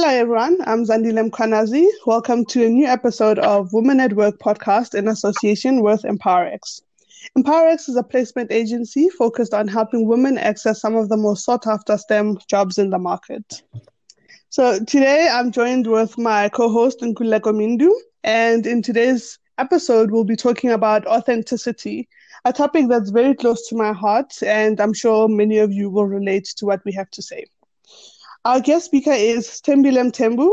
Hello, everyone. I'm Zandile Mkhwanazi. Welcome to a new episode of Women at Work podcast in association with EmpowerX. EmpowerX is a placement agency focused on helping women access some of the most sought after STEM jobs in the market. So today I'm joined with my co-host Nkululeko Mindu, and in today's episode we'll be talking about authenticity, a topic that's very close to my heart, and I'm sure many of you will relate to what we have to say. Our guest speaker is Thembile Mthembu.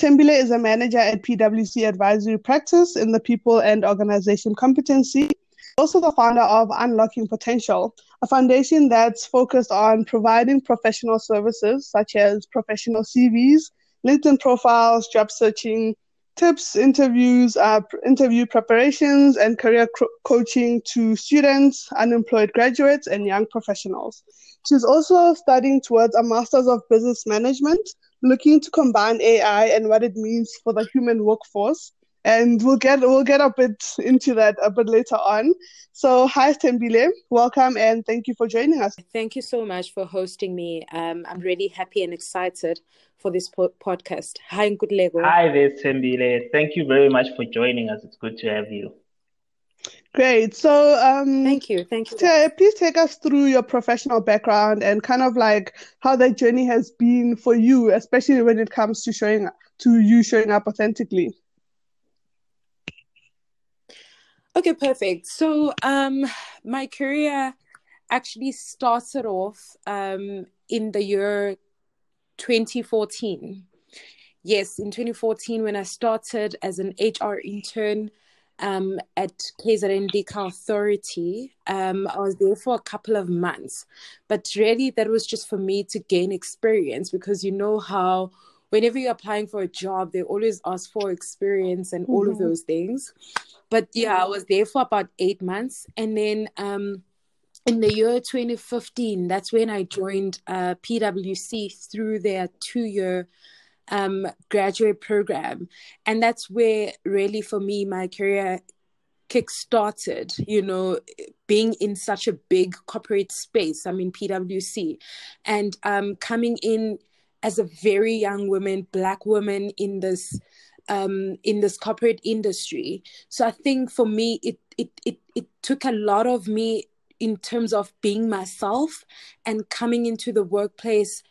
Thembile is a manager at PwC Advisory Practice in the People and Organization Competency, also the founder of Unlocking Potential, a foundation that's focused on providing professional services such as professional CVs, LinkedIn profiles, job searching, tips, interviews, uh, interview preparations, and career co- coaching to students, unemployed graduates, and young professionals. She's also studying towards a Master's of Business Management, looking to combine AI and what it means for the human workforce. And we'll get we'll get a bit into that a bit later on. So, hi Thembile, welcome and thank you for joining us. Thank you so much for hosting me. Um, I'm really happy and excited for this po- podcast. Hi, Nkululeko. Hi there, Thembile. Thank you very much for joining us. It's good to have you. Great. So, um, thank you. Thank you. Please take us through your professional background and kind of like how that journey has been for you, especially when it comes to showing to you showing up authentically. Okay, perfect. So, um, my career actually started off um, in the year 2014. Yes, in 2014, when I started as an HR intern um, at KZN Liquor Authority. Um, I was there for a couple of months, but really that was just for me to gain experience because you know how whenever you're applying for a job, they always ask for experience and all mm-hmm. of those things. But yeah, I was there for about eight months, and then um, in the year 2015, that's when I joined uh, PwC through their two-year um, graduate program. And that's where really for me, my career kick started, you know, being in such a big corporate space. I'm in PwC and um, coming in as a very young woman, black woman in this um, in this corporate industry. So I think for me, it it it it took a lot of me in terms of being myself and coming into the workplace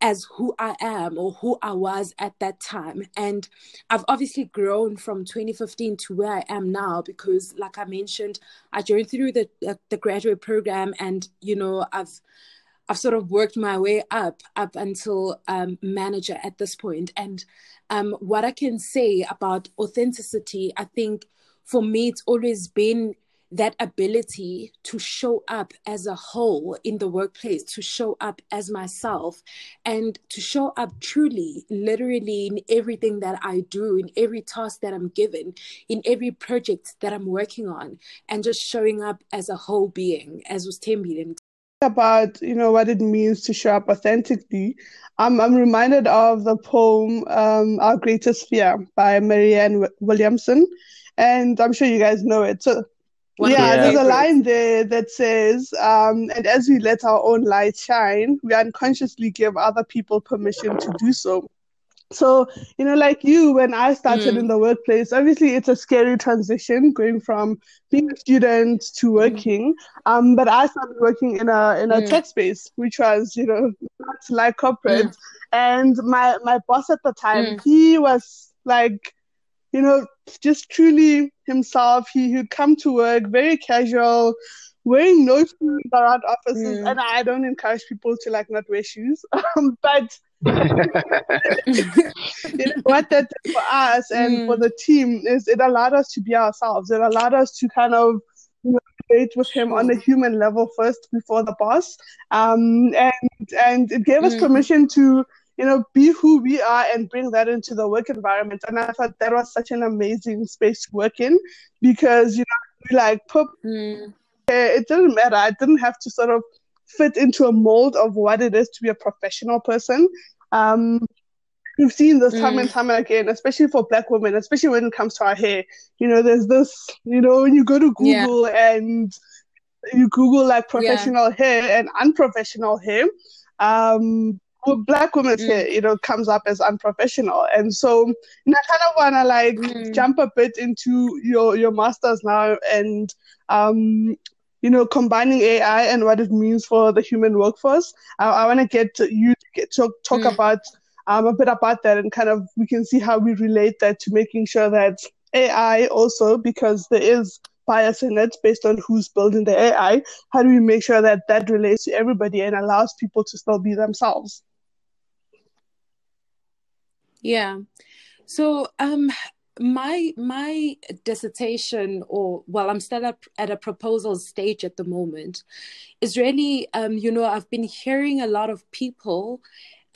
as who I am or who I was at that time. And I've obviously grown from 2015 to where I am now because, like I mentioned, I joined through the the graduate program, and you know I've I've sort of worked my way up up until um, manager at this point. And um, what I can say about authenticity, I think for me, it's always been that ability to show up as a whole in the workplace, to show up as myself, and to show up truly, literally in everything that I do, in every task that I'm given, in every project that I'm working on, and just showing up as a whole being, as was Thembile about you know what it means to show up authentically. I'm, I'm reminded of the poem um, our greatest fear by marianne williamson and i'm sure you guys know it. So one yeah, there's a line there that says, um, and as we let our own light shine, we unconsciously give other people permission to do so. So, you know, like you, when I started mm. in the workplace, obviously it's a scary transition going from being a student to mm. working. Um, but I started working in a in a mm. tech space, which was, you know, not like corporate. Mm. And my my boss at the time, mm. he was like you know, just truly himself. He would come to work very casual, wearing no shoes around offices. Mm. And I don't encourage people to like not wear shoes. Um, but you know, what that did for us and mm. for the team is it allowed us to be ourselves. It allowed us to kind of relate with him on a human level first before the boss. Um, and and it gave us mm. permission to you know, be who we are and bring that into the work environment. And I thought that was such an amazing space to work in because, you know, like, put, mm. it didn't matter. I didn't have to sort of fit into a mold of what it is to be a professional person. Um, we've seen this time mm. and time again, especially for black women, especially when it comes to our hair. You know, there's this, you know, when you go to Google yeah. and you Google like professional yeah. hair and unprofessional hair, um, black women's mm. hair, you know, comes up as unprofessional. And so you know, I kind of wanna like mm. jump a bit into your your masters now and um you know, combining AI and what it means for the human workforce. I, I want to get you to get, to talk mm. about um, a bit about that and kind of we can see how we relate that to making sure that AI also, because there is bias in it based on who's building the AI, how do we make sure that that relates to everybody and allows people to still be themselves? Yeah. So, um, my my dissertation or well i'm still at, at a proposal stage at the moment is really um you know i've been hearing a lot of people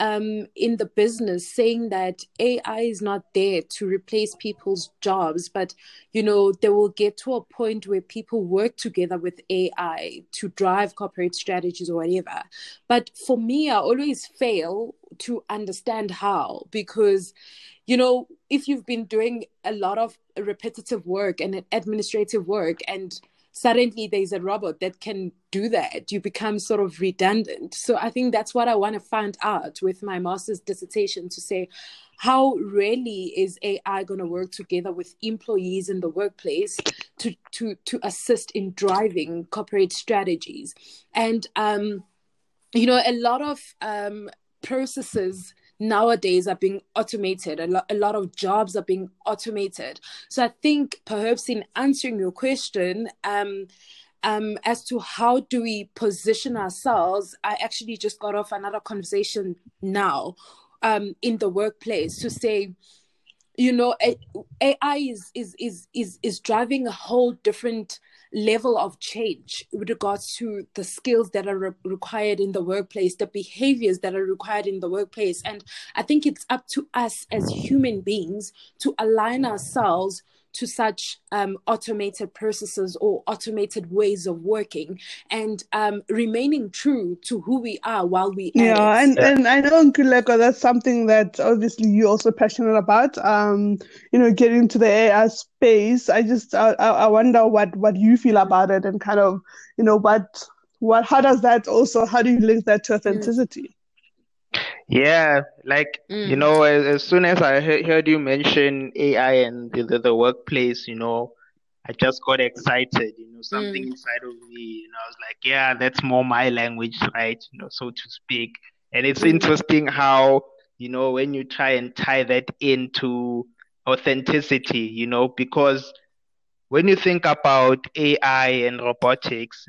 um, in the business saying that AI is not there to replace people's jobs, but you know they will get to a point where people work together with AI to drive corporate strategies or whatever. But for me, I always fail to understand how because you know if you've been doing a lot of repetitive work and administrative work and suddenly there's a robot that can do that. You become sort of redundant. So i think that's what i want to find out with my master's dissertation to say how really is ai going to work together with employees in the workplace to to to assist in driving corporate strategies? And um you know a lot of um processes nowadays are being automated. A, lo- a lot of jobs are being automated. So I think perhaps in answering your question, um, um, as to how do we position ourselves, I actually just got off another conversation now um, in the workplace to say, you know, AI is is is is is driving a whole different level of change with regards to the skills that are re- required in the workplace, the behaviors that are required in the workplace. And I think it's up to us as human beings to align ourselves to such um, automated processes or automated ways of working and um, remaining true to who we are while we yeah and, and i know Nkuleko, that's something that obviously you're also passionate about um, you know getting into the ai space. I just I, I wonder what what you feel about it and kind of you know what what how does that also how do you link that to authenticity yeah, like mm. you know, as, as, soon as I he- heard you mention AI and the, the, the, workplace, you know, I just got excited. You know, something mm. inside of me, you know, I was like, yeah, that's more my language, right? You know, so to speak. And it's interesting how you know when you try and tie that into authenticity, you know, because when you think about AI and robotics,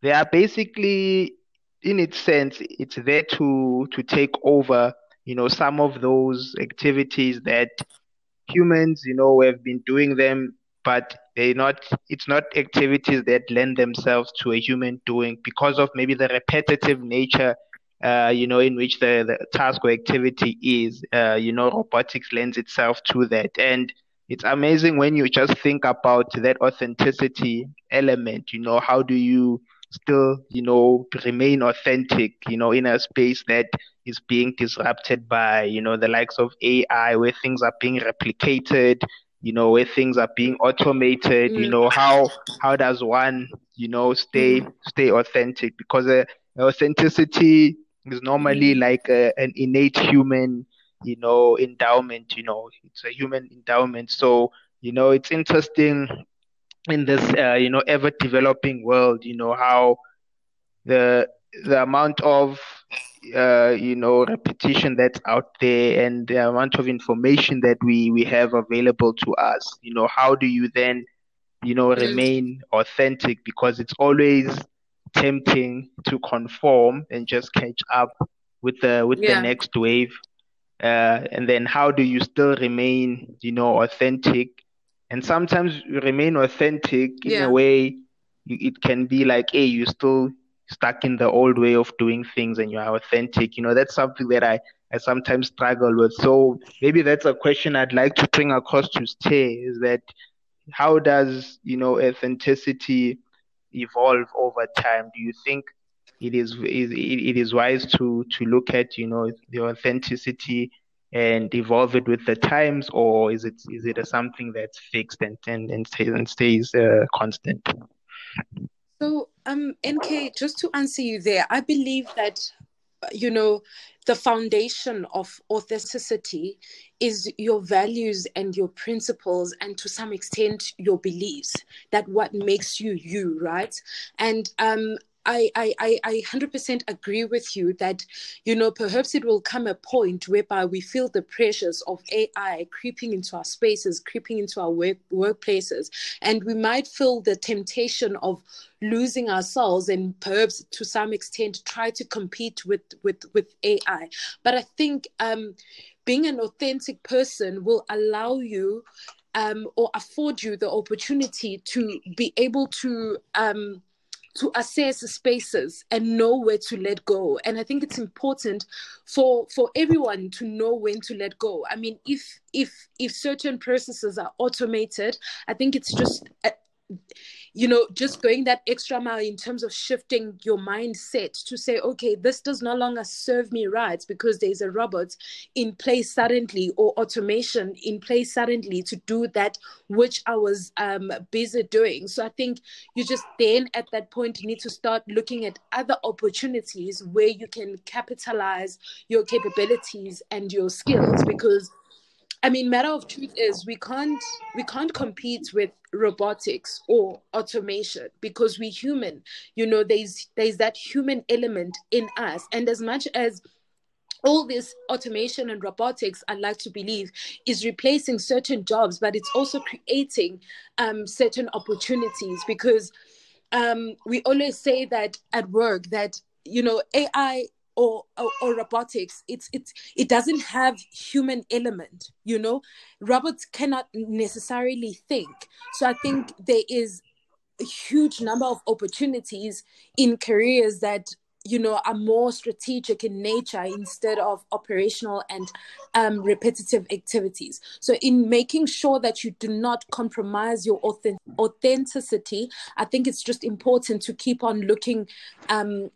they are basically in its sense, it's there to to take over, you know, some of those activities that humans, you know, have been doing them, but they not. It's not activities that lend themselves to a human doing because of maybe the repetitive nature. Uh, you know, in which the, the task or activity is, uh, you know, robotics lends itself to that. And it's amazing when you just think about that authenticity element, you know, how do you still, you know, remain authentic, you know, in a space that is being disrupted by, you know, the likes of AI, where things are being replicated, you know, where things are being automated, mm. you know, how how does one, you know, stay mm. stay authentic? Because uh, authenticity is normally mm. like a, an innate human, you know, endowment. You know, it's a human endowment. So you know, it's interesting in this uh, you know ever developing world you know how the the amount of uh, you know repetition that's out there and the amount of information that we we have available to us you know how do you then you know remain authentic because it's always tempting to conform and just catch up with the with yeah. the next wave uh, and then how do you still remain you know authentic and sometimes you remain authentic in yeah. a way it can be like hey you're still stuck in the old way of doing things and you're authentic. You know that's something that i i sometimes struggle with. So maybe that's a question i'd like to bring across to stay is that how does you know authenticity evolve over time? Do you think it is is it is wise to to look at you know the authenticity and evolve it with the times, or is it is it a something that's fixed and and, and stays and stays uh, constant? So, um, NK, just to answer you there, I believe that you know the foundation of authenticity is your values and your principles and to some extent your beliefs that what makes you you right and um I, I, I, I 100% agree with you that, you know, perhaps it will come a point whereby we feel the pressures of AI creeping into our spaces, creeping into our work, workplaces, and we might feel the temptation of losing ourselves and perhaps to some extent try to compete with, with, with AI. But I think um, being an authentic person will allow you um, or afford you the opportunity to be able to. Um, to assess spaces and know where to let go. And i think it's important for for everyone to know when to let go. I mean if if if certain processes are automated i think it's just you know, just going that extra mile in terms of shifting your mindset to say, okay, this does no longer serve me right because there's a robot in place suddenly or automation in place suddenly to do that which I was um, busy doing. So I think you just then at that point need to start looking at other opportunities where you can capitalize your capabilities and your skills because I mean, matter of truth is we can't we can't compete with robotics or automation because we're human. You know, there's there's that human element in us, and as much as all this automation and robotics, I'd like to believe, is replacing certain jobs, but it's also creating um, certain opportunities because um, we always say that at work that you know AI or, or, or robotics it's it's it doesn't have human element you know? Robots cannot necessarily think. So i think there is a huge number of opportunities in careers that you know are more strategic in nature instead of operational and um, repetitive activities. So in making sure that you do not compromise your authentic- authenticity i think it's just important to keep on looking um,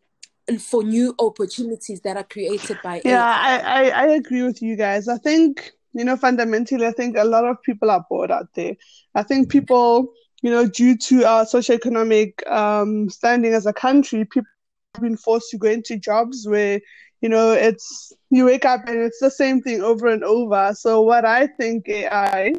for new opportunities that are created by yeah I, I, I agree with you guys. I think you know fundamentally i think a lot of people are bored out there. I think people you know due to our socioeconomic um, standing as a country people have been forced to go into jobs where you know it's you wake up and it's the same thing over and over. So what i think ai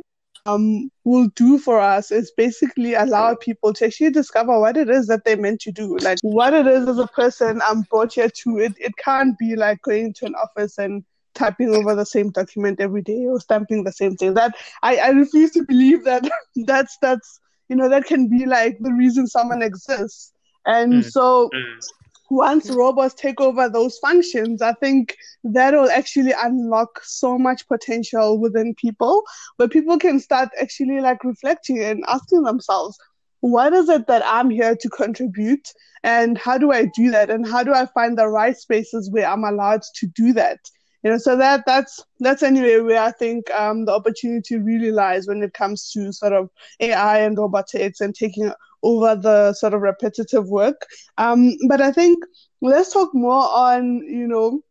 um, will do for us is basically allow people to actually discover what it is that they're meant to do. Like what it is as a person I'm brought here to. It, it can't be like going to an office and typing over the same document every day or stamping the same thing. That I, I refuse to believe that that's that's you know that can be like the reason someone exists. And mm. so mm once robots take over those functions, I think that will actually unlock so much potential within people where people can start actually like reflecting and asking themselves, what is it that I'm here to contribute? And how do I do that? And how do I find the right spaces where I'm allowed to do that? You know, so that that's that's anyway where I think um, the opportunity really lies when it comes to sort of AI and robotics and taking over the sort of repetitive work. Um, but I think let's talk more on, you know,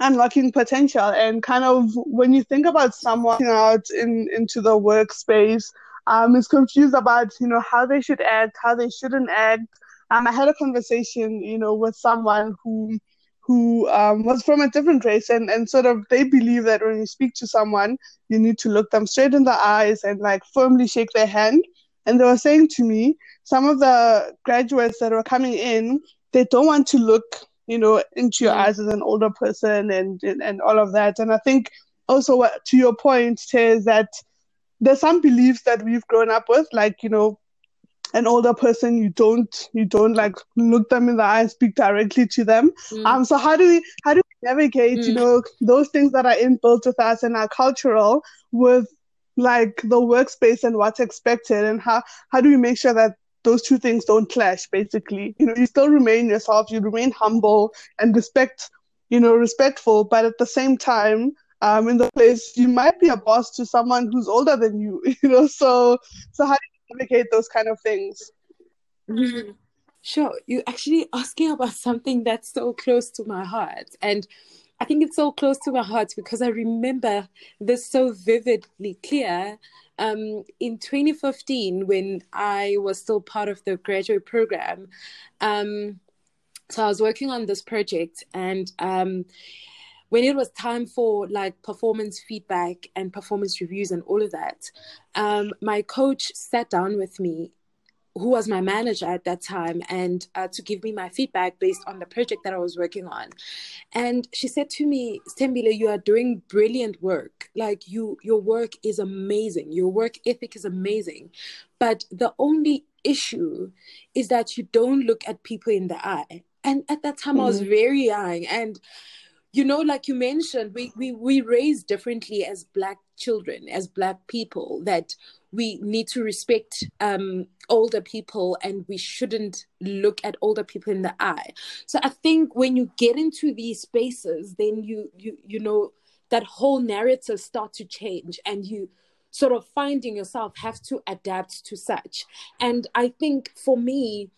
unlocking potential and kind of when you think about someone out in into the workspace um, is confused about, you know, how they should act, how they shouldn't act. Um, I had a conversation, you know, with someone who who um, was from a different race and, and sort of they believe that when you speak to someone you need to look them straight in the eyes and like firmly shake their hand and they were saying to me some of the graduates that are coming in, they don't want to look, you know, into your eyes as an older person and, and, and all of that. And I think also what, to your point, is that there's some beliefs that we've grown up with, like, you know, an older person, you don't you don't like look them in the eye, speak directly to them. Mm. Um, so how do we how do we navigate, mm. you know, those things that are inbuilt with us and are cultural with like the workspace and what's expected and how how do we make sure that those two things don't clash basically you know you still remain yourself you remain humble and respect you know respectful but at the same time um, in the place you might be a boss to someone who's older than you you know so so how do you navigate those kind of things mm-hmm. sure you're actually asking about something that's so close to my heart and I think it's so close to my heart because I remember this so vividly clear um, in 2015 when I was still part of the graduate program. Um, so I was working on this project and um, when it was time for like performance feedback and performance reviews and all of that, um, my coach sat down with me who was my manager at that time and uh, to give me my feedback based on the project that I was working on. And she said to me, Stembile, you are doing brilliant work. Like you, your work is amazing. Your work ethic is amazing. But the only issue is that you don't look at people in the eye. And at that time, mm-hmm. I was mm-hmm. very young and you know like you mentioned we we we raise differently as black children as black people that we need to respect um, older people and we shouldn't look at older people in the eye. So i think when you get into these spaces then you you you know that whole narrative start to change and you sort of finding yourself have to adapt to such. And i think for me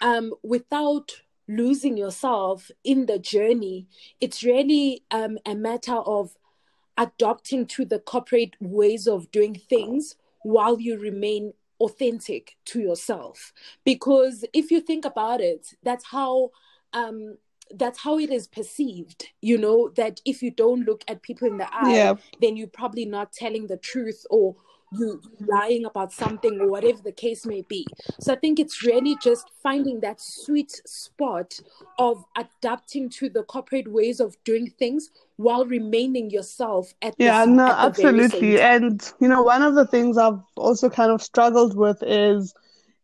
um, without losing yourself in the journey it's really um, a matter of adopting to the corporate ways of doing things while you remain authentic to yourself because if you think about it that's how um that's how it is perceived you know that if you don't look at people in the eye yeah. then you're probably not telling the truth or you lying about something or whatever the case may be. So I think it's really just finding that sweet spot of adapting to the corporate ways of doing things while remaining yourself at yeah no at absolutely. and you know one of the things i've also kind of struggled with is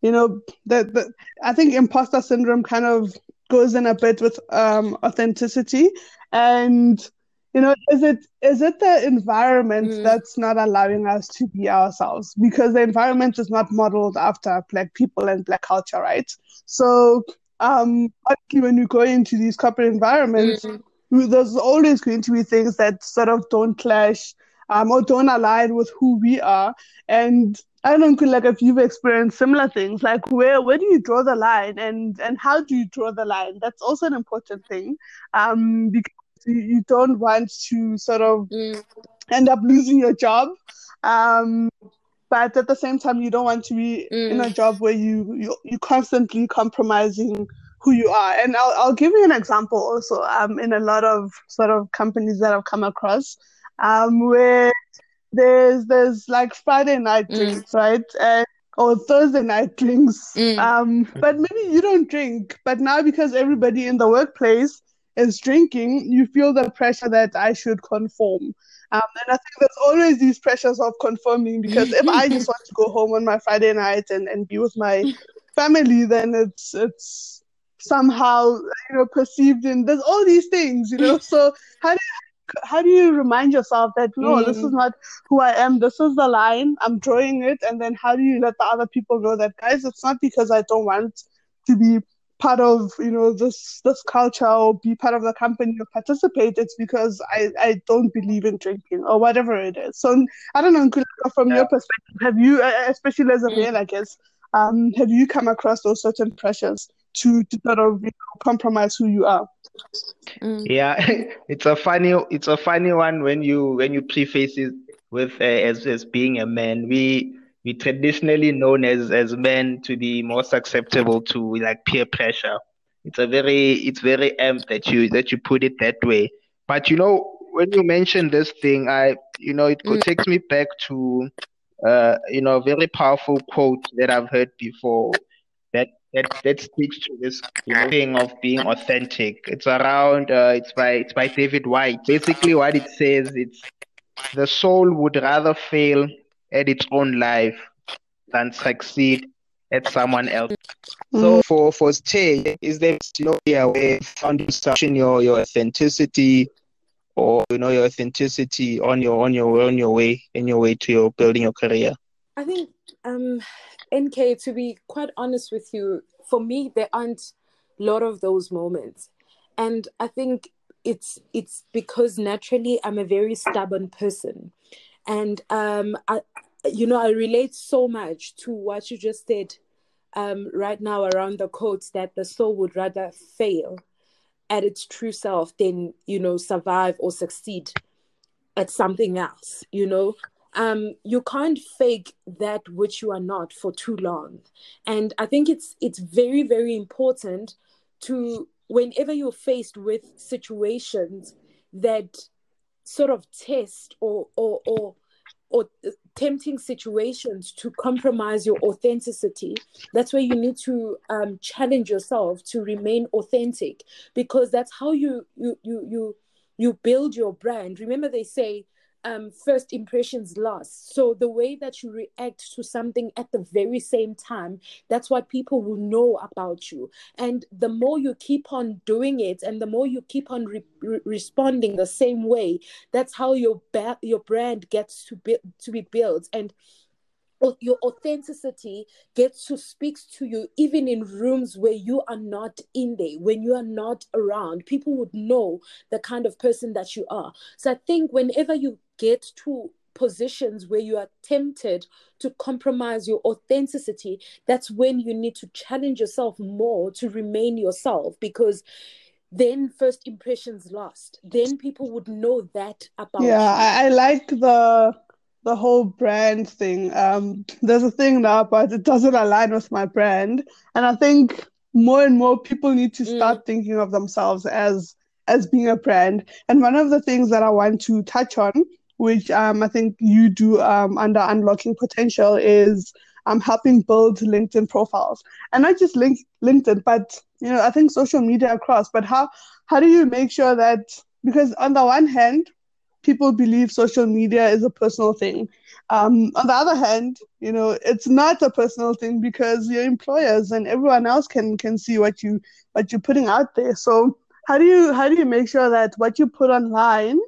you know that the, i think imposter syndrome kind of goes in a bit with um authenticity. And you know is it is it the environment mm. that's not allowing us to be ourselves because the environment is not modeled after black people and black culture right so um when you go into these corporate environments mm. there's always going to be things that sort of don't clash um, or don't align with who we are and I don't know, like if you've experienced similar things, like where where do you draw the line, and and how do you draw the line? That's also an important thing, um, because you, you don't want to sort of mm. end up losing your job. Um, but at the same time, you don't want to be mm. in a job where you, you you constantly compromising who you are. And I'll I'll give you an example also. Um, in a lot of sort of companies that I've come across, um, where there's there's like Friday night mm. drinks, right? And or Thursday night drinks. Mm. Um, but maybe you don't drink. But now because everybody in the workplace is drinking, you feel the pressure that I should conform. Um, and I think there's always these pressures of conforming because if I just want to go home on my Friday night and, and be with my family, then it's it's somehow you know perceived in there's all these things, you know. So how do you, how do you remind yourself that no, mm. this is mm. not who I am. This is the line. I'm drawing it, and then how do you let the other people know that guys? It's not because I don't want to be part of you know this this culture or be part of the company or participate it's because i i don't believe in drinking or whatever it is so i don't know from yeah. your perspective have you especially as a mm. male i guess um have you come across those certain pressures to, to sort of you know, compromise who you are mm. yeah it's a funny it's a funny one when you when you preface it with uh, as as being a man we we traditionally known as as men to be more susceptible to like peer pressure. It's a very it's very amped that you that you put it that way. But you know when you mention this thing, I you know it mm. takes me back to uh you know a very powerful quote that I've heard before that that that speaks to this thing of being authentic. It's around uh, it's by it's by David Whyte. Basically, what it says it's the soul would rather fail at its own life than succeed at someone else. Mm. So for for stay, is there you know a way found your your authenticity or you know your authenticity on your on your on your way in your way to your building your career? I think um NK to be quite honest with you, for me there aren't a lot of those moments. And I think it's it's because naturally I'm a very stubborn person and um, I, you know, I relate so much to what you just said um, right now around the quotes that the soul would rather fail at its true self than you know survive or succeed at something else. You know, um, you can't fake that which you are not for too long, and I think it's it's very very important to whenever you're faced with situations that sort of test or or or or tempting situations to compromise your authenticity that's where you need to um, challenge yourself to remain authentic because that's how you you you you you build your brand. Remember they say um, first impressions last. So the way that you react to something at the very same time, that's what people will know about you. And the more you keep on doing it, and the more you keep on re- re- responding the same way, that's how your ba- your brand gets to be to be built. And your authenticity gets to speak to you even in rooms where you are not in there when you are not around people would know the kind of person that you are so i think whenever you get to positions where you are tempted to compromise your authenticity that's when you need to challenge yourself more to remain yourself because then first impressions last then people would know that about yeah you. I, I like the the whole brand thing. Um, there's a thing now, but it doesn't align with my brand, and I think more and more people need to start mm. thinking of themselves as as being a brand. And one of the things that I want to touch on, which um, I think you do um, under unlocking potential, is um, helping build LinkedIn profiles, and not just link LinkedIn, but you know I think social media across. But how how do you make sure that because on the one hand people believe social media is a personal thing. Um, on the other hand, you know, it's not a personal thing because your employers and everyone else can can see what you what you're putting out there. So how do you how do you make sure that what you put online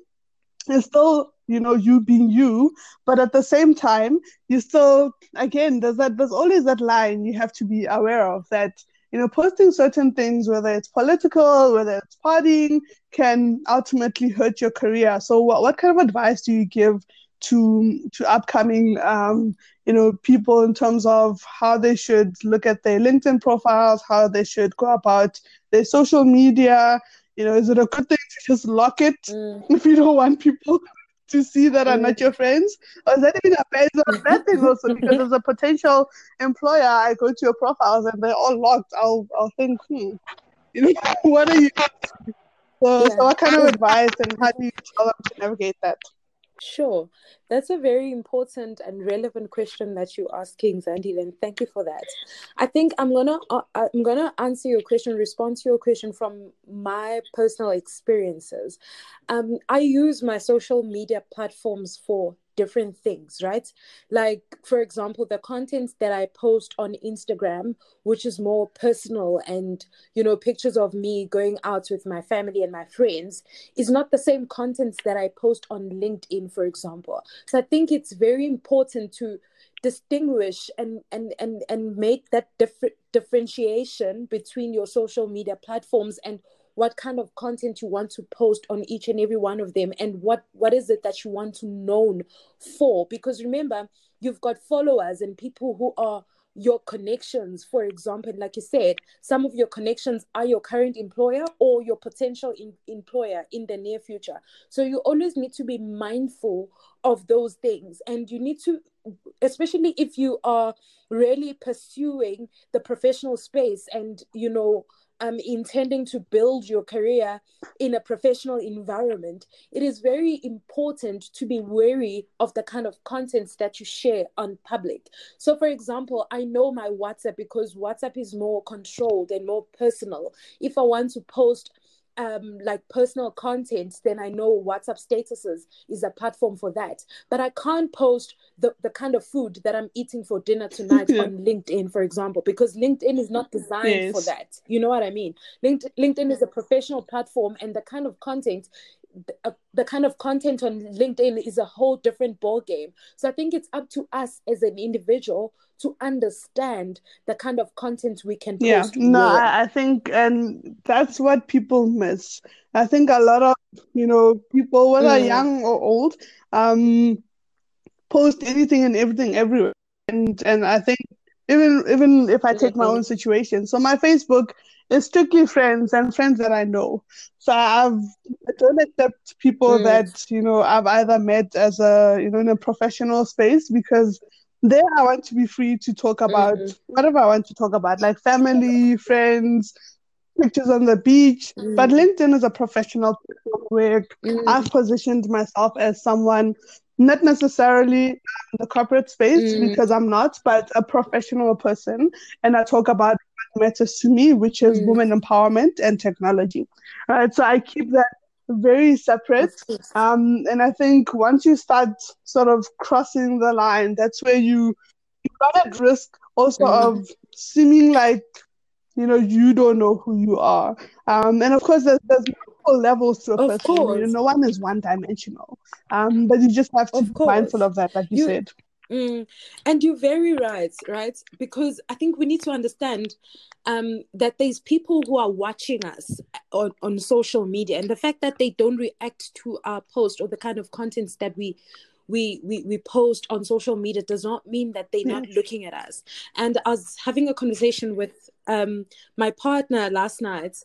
is still you know you being you but at the same time you still again there's that there's always that line you have to be aware of that you know, posting certain things, whether it's political, whether it's partying, can ultimately hurt your career. So, what, what kind of advice do you give to to upcoming, um, you know, people in terms of how they should look at their LinkedIn profiles, how they should go about their social media? You know, is it a good thing to just lock it mm. if you don't want people to see that are not your friends? Or is that even a bad, a bad thing also? Because as a potential employer, I go to your profiles and they're all locked. I'll I'll think, hmm, you know, what are you? So, yeah. so what kind of advice and how do you tell them to navigate that? Sure. That's a very important and relevant question that you're asking, Zandile, and thank you for that. I think I'm gonna uh, I'm gonna answer your question, respond to your question from my personal experiences. Um, I use my social media platforms for different things, right? Like, for example, the content that I post on Instagram, which is more personal and, you know, pictures of me going out with my family and my friends, is not the same content that I post on LinkedIn, for example. So I think it's very important to distinguish and and and and make that different differentiation between your social media platforms and what kind of content you want to post on each and every one of them and what what is it that you want to known for? Because remember you've got followers and people who are your connections. For example like you said some of your connections are your current employer or your potential in, employer in the near future. So you always need to be mindful of those things. And you need to especially if you are really pursuing the professional space and you know um, intending to build your career in a professional environment, it is very important to be wary of the kind of contents that you share on public. So, for example, I know my WhatsApp because WhatsApp is more controlled and more personal. If I want to post um, like personal content, then I know WhatsApp statuses is a platform for that. But I can't post the, the kind of food that I'm eating for dinner tonight on LinkedIn, for example, because LinkedIn is not designed yes. for that. You know what I mean? LinkedIn, LinkedIn is a professional platform, and the kind of content the, uh, the kind of content on LinkedIn is a whole different ball game. So I think it's up to us as an individual to understand the kind of content we can yeah. no I, I, think and that's what people miss. I think a lot of you know people whether mm. young or old um post anything and everything everywhere. And and i think even even if i take my own situation so my facebook is strictly friends and friends that i know so i've i don't accept people mm. that you know i've either met as a you know in a professional space because there I want to be free to talk about mm-hmm. whatever I want to talk about, like family, friends, pictures on the beach. Mm-hmm. But LinkedIn is a professional where mm. I've positioned myself as someone not necessarily in the corporate space mm. because I'm not, but a professional person. And I talk about matters to me, which is mm. women empowerment and technology. All right. So I keep that very separate. Um, and I think once you start sort of crossing the line, that's where you, you run at risk also mm. of seeming like you know you don't know who you are um and of course there's, there's multiple levels to a of person course. You know, no one is one dimensional um but you just have to of be course. mindful of that like you, you said mm, and you're very right right? Because i think we need to understand um that there's people who are watching us on, on social media and the fact that they don't react to our post or the kind of contents that we we we, we post on social media does not mean that they're not looking at us. And i was having a conversation with um, my partner last night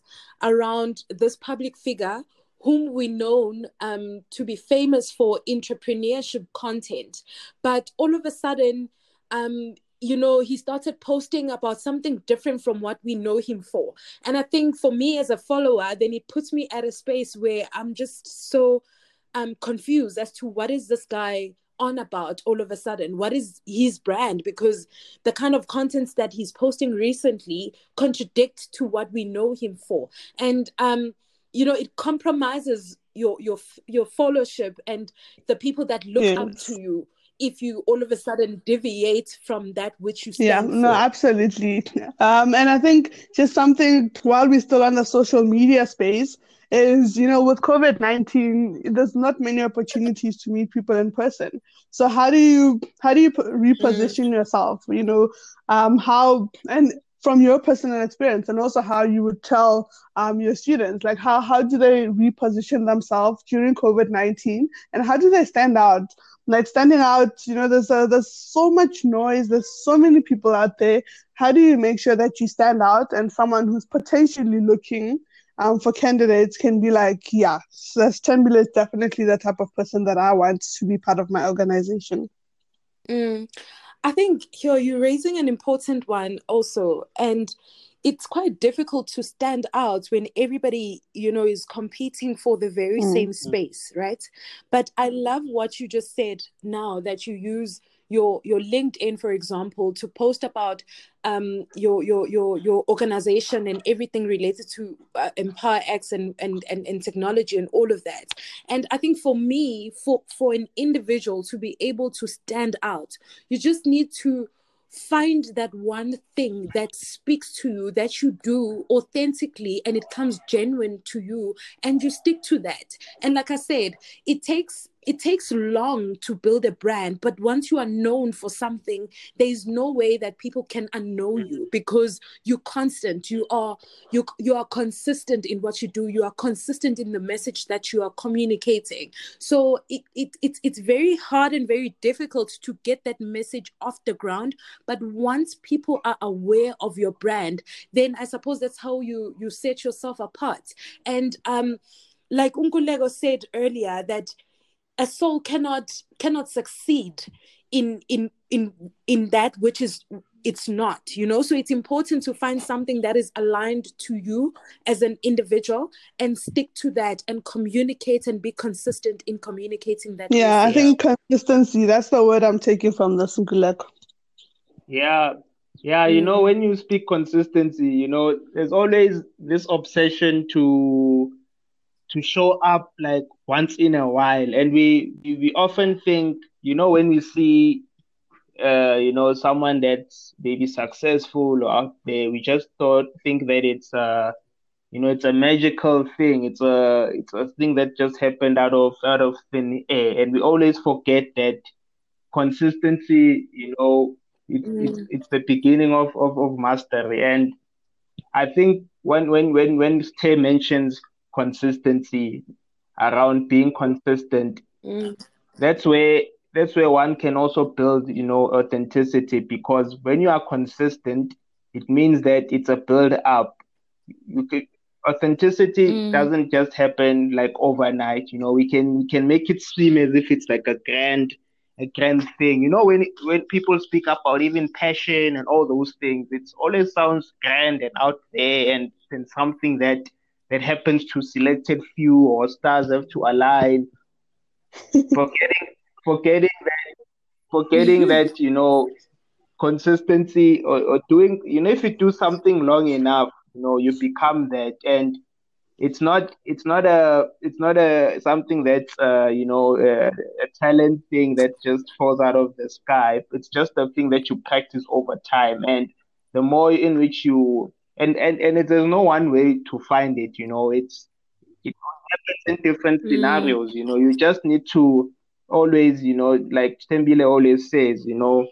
around this public figure whom we known um, to be famous for entrepreneurship content. But all of a sudden um, you know, he started posting about something different from what we know him for. And I think for me as a follower, then it puts me at a space where I'm just so I'm confused as to what is this guy on about all of a sudden? What is his brand? Because the kind of contents that he's posting recently contradict to what we know him for. And um you know it compromises your your your followership and the people that look yes. up to you if you all of a sudden deviate from that which you stand yeah for. no absolutely um and i think just something while we're still on the social media space is you know with covid-19 there's not many opportunities to meet people in person so how do you how do you reposition mm. yourself you know um how and from your personal experience and also how you would tell um, your students? Like how, how do they reposition themselves during covid-19 and how do they stand out? Like standing out you know there's a, there's so much noise. There's so many people out there. How do you make sure that you stand out and someone who's potentially looking um, for candidates can be like, yeah, so Thembile is definitely the type of person that I want to be part of my organization. Mm. I think you're, you're raising an important one also. And it's quite difficult to stand out when everybody you know is competing for the very mm. same space right but i love what you just said now that you use your your linkedin for example to post about um, your your your your organization and everything related to uh, Empower X and, and and and technology and all of that. And I think for me, for for an individual to be able to stand out, you just need to find that one thing that speaks to you that you do authentically and it comes genuine to you and you stick to that and like i said it takes it takes long to build a brand but once you are known for something there is no way that people can unknow mm. you because you're constant. You are you you are consistent in what you do. You are consistent in the message that you are communicating. So it, it, it it's very hard and very difficult to get that message off the ground. But once people are aware of your brand then i suppose that's how you you set yourself apart. And um like Nkululeko said earlier that a soul cannot cannot succeed in in in in that which is it's not you know so it's important to find something that is aligned to you as an individual and stick to that and communicate and be consistent in communicating that yeah i think consistency that's the word i'm taking from the Nkululeko. yeah yeah you mm. know when you speak consistency you know there's always this obsession to to show up like once in a while. And we we often think you know when we see uh, you know someone that's maybe successful or out there we just thought think that it's uh you know it's a magical thing. It's a it's a thing that just happened out of out of thin air. And we always forget that consistency you know it, mm. it's, it's the beginning of, of of mastery. And i think when when when when Stay mentions consistency around being consistent mm. that's where that's where one can also build you know authenticity because when you are consistent it means that it's a build up you could authenticity mm. doesn't just happen like overnight you know we can we can make it seem as if it's like a grand a grand thing you know when when people speak about even passion and all those things it always sounds grand and out there and, and something that that happens to selected few or stars have to align. forgetting forgetting that forgetting that you know consistency or, or doing you know if you do something long enough you know you become that. And it's not it's not a it's not a something that's uh, you know a, a, talent thing that just falls out of the sky. It's just a thing that you practice over time. And the more in which you and and and it, there's no one way to find it you know it's it happens in different mm. scenarios you know you just need to always you know like Stembile always says you know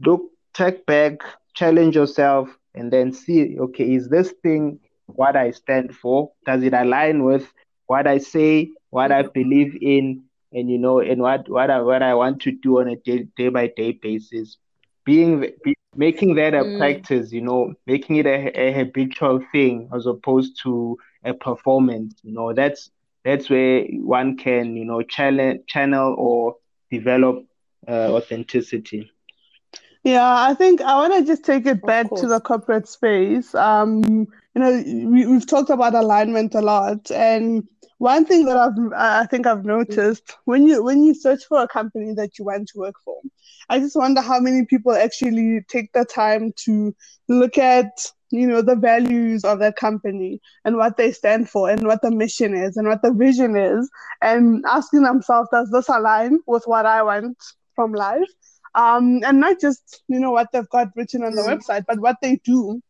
look take back challenge yourself and then see okay is this thing what I stand for? Does it align with what I say, what I believe in, and you know, and what what I what I want to do on a day day by day basis? Being be, making that a mm. practice, you know, making it a, a habitual thing as opposed to a performance. You know, that's that's where one can you know channel channel or develop uh, authenticity. Yeah, I think I want to just take it back to the corporate space. Um, you know, we, we've talked about alignment a lot, and one thing that I've I think I've noticed when you when you search for a company that you want to work for, I just wonder how many people actually take the time to look at you know the values of that company and what they stand for and what the mission is and what the vision is and asking themselves does this align with what i want from life um, and not just you know what they've got written on the mm. website, but what they do.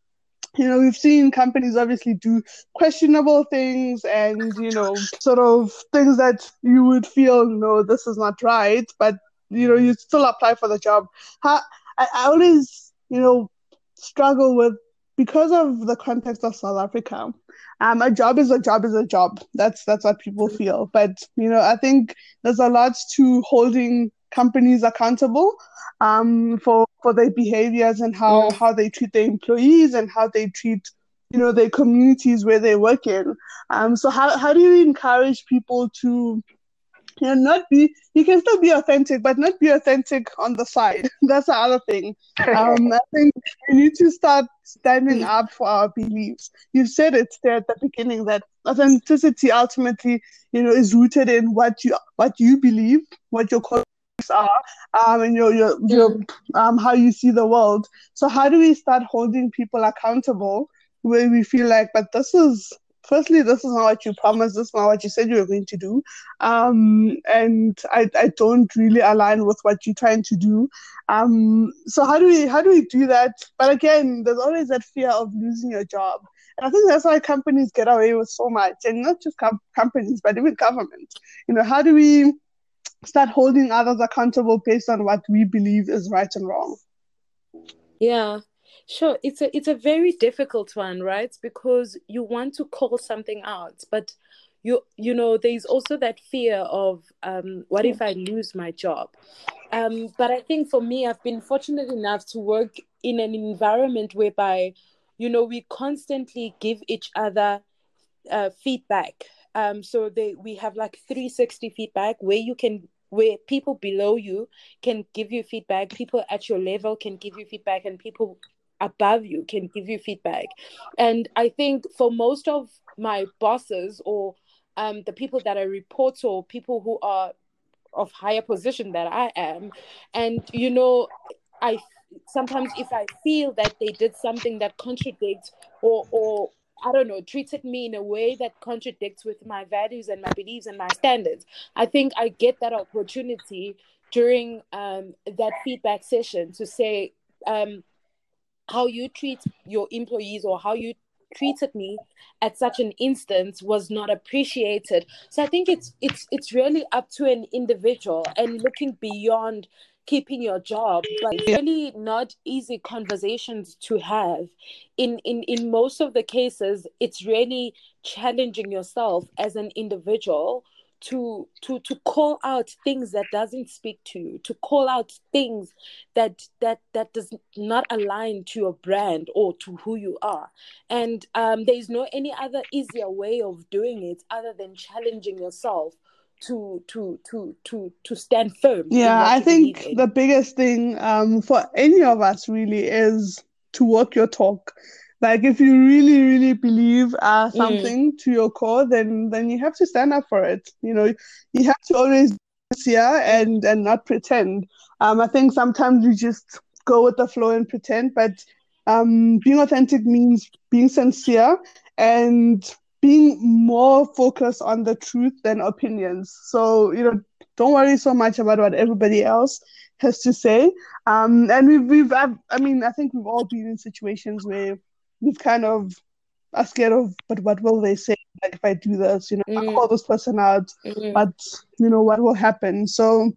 You know, we've seen companies obviously do questionable things and you know sort of things that you would feel no, this is not right, but you know you still apply for the job. How, I, I always you know struggle with because of the context of South Africa. Um, a job is a job is a job. That's that's what people feel. But you know, I think there's a lot to holding companies accountable um, for for their behaviors and how yes. how they treat their employees and how they treat you know their communities where they work in. Um, so how how do you encourage people to you know not be you can still be authentic but not be authentic on the side that's the other thing um, i think we need to start standing up for our beliefs you said it there at the beginning that authenticity ultimately you know is rooted in what you what you believe what your are um, and your your, your mm. um, how you see the world. So how do we start holding people accountable where we feel like, but this is firstly, this is not what you promised, this is not what you said you were going to do. Um, and I, I don't really align with what you're trying to do. Um, so how do we how do we do that? But again, there's always that fear of losing your job. And I think that's why companies get away with so much, and not just com- companies, but even government. You know, how do we start holding others accountable based on what we believe is right and wrong. Yeah. Sure, it's a it's a very difficult one, right? Because you want to call something out, but you you know there's also that fear of um, what if I lose my job? Um, but I think for me, I've been fortunate enough to work in an environment whereby you know we constantly give each other uh, feedback um, so they we have like 360 feedback where you can where people below you can give you feedback, people at your level can give you feedback, and people above you can give you feedback. And I think for most of my bosses or um, the people that I report or people who are of higher position that I am, and you know, I sometimes if I feel that they did something that contradicts or or I don't know, treated me in a way that contradicts with my values and my beliefs and my standards. I think I get that opportunity during um, that feedback session to say um, how you treat your employees or how you treated me at such an instance was not appreciated. So i think it's it's it's really up to an individual and looking beyond keeping your job but it's really not easy conversations to have. In in in most of the cases it's really challenging yourself as an individual to to to call out things that doesn't speak to you to call out things that that that does not align to your brand or to who you are. And um, there is no any other easier way of doing it other than challenging yourself to to to to to stand firm yeah i think the biggest thing um, for any of us really is to walk your talk Like if you really, really believe uh, mm. something mm. to your core, then then you have to stand up for it. You know, you have to always sincere and and not pretend. Um, I think sometimes we just go with the flow and pretend, but um, being authentic means being sincere and being more focused on the truth than opinions. So you know, don't worry so much about what everybody else has to say. Um, and we've, we've I've, I mean, I think we've all been in situations where we've kind of are scared of, but what will they say? Like if I do this, you know, mm. I call this person out, mm. but you know what will happen? So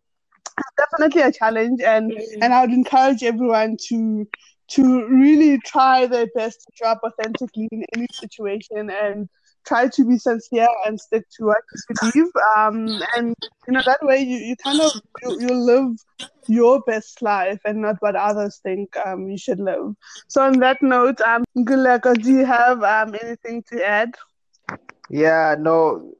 definitely a challenge, and mm. and I would encourage everyone to to really try their best to show up authentically in any situation and try to be sincere and stick to what you believe. Um, and you know that way you, you kind of you, you live your best life and not what others think um, you should live. So on that note, um, Guleko, do you have um, anything to add? Yeah, no,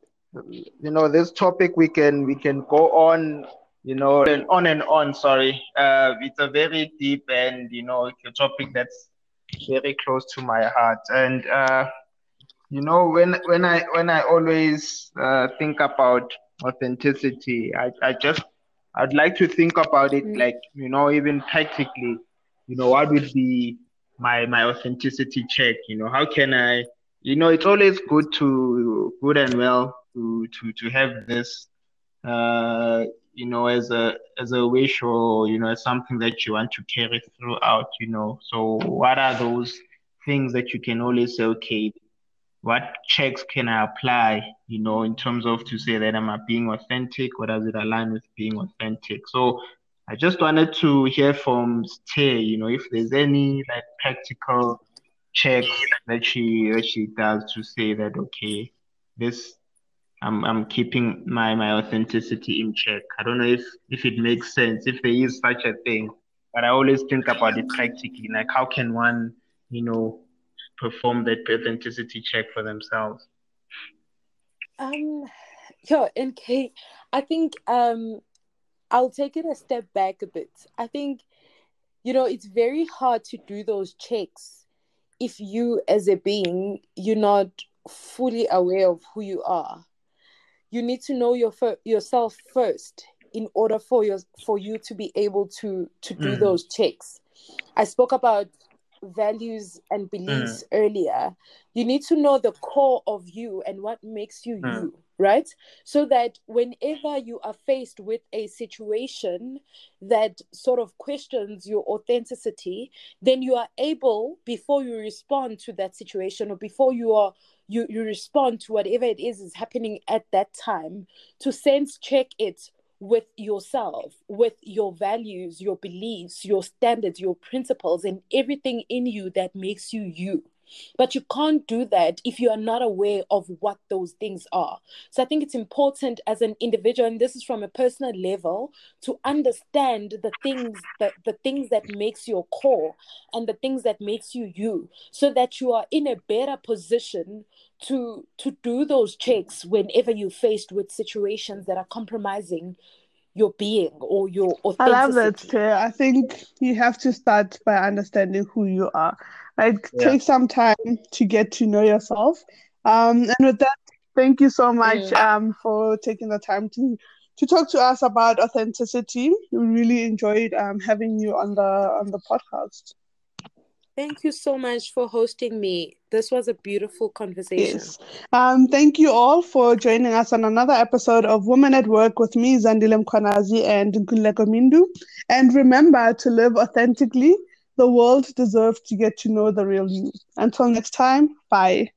you know this topic we can we can go on you know and on and on sorry uh it's a very deep and you know a topic that's very close to my heart and uh you know when when i when i always uh, think about authenticity i i just i'd like to think about it mm. like you know even practically you know what would be my my authenticity check? You know how can i you know it's always good to good and well to to to have this uh you know as a as a wish or you know as something that you want to carry throughout you know. So what are those things that you can always say okay what checks can I apply, you know, in terms of to say that am I being authentic? or does it align with being authentic? So I just wanted to hear from Stay, you know, if there's any like practical checks that she that she does to say that okay, this I'm I'm keeping my my authenticity in check. I don't know if if it makes sense, if there is such a thing, but I always think about it practically, like how can one, you know, perform that authenticity check for themselves? Um, yeah, Kate, I think um, I'll take it a step back a bit. I think, you know, it's very hard to do those checks if you, as a being, you're not fully aware of who you are. You need to know your yourself first in order for your for you to be able to to do mm. those checks. I spoke about values and beliefs mm. earlier, you need to know the core of you and what makes you mm. you, right? So that whenever you are faced with a situation that sort of questions your authenticity, then you are able, before you respond to that situation or before you are you, you respond to whatever it is is happening at that time, to sense check it with yourself, with your values, your beliefs, your standards, your principles, and everything in you that makes you you. But you can't do that if you are not aware of what those things are. So I think it's important as an individual, and this is from a personal level, to understand the things that the things that makes your core and the things that makes you you, so that you are in a better position to to do those checks whenever you're faced with situations that are compromising your being or your authenticity. I love that too. I think you have to start by understanding who you are. Like yeah. take some time to get to know yourself. Um, and with that, thank you so much um, for taking the time to to talk to us about authenticity. We really enjoyed um, having you on the on the podcast. Thank you so much for hosting me. This was a beautiful conversation. Yes. Um, thank you all for joining us on another episode of Women at Work with me, Zandile Mkhwanazi and Guleko Mindu. And remember to live authentically. The world deserves to get to know the real you. Until next time, bye.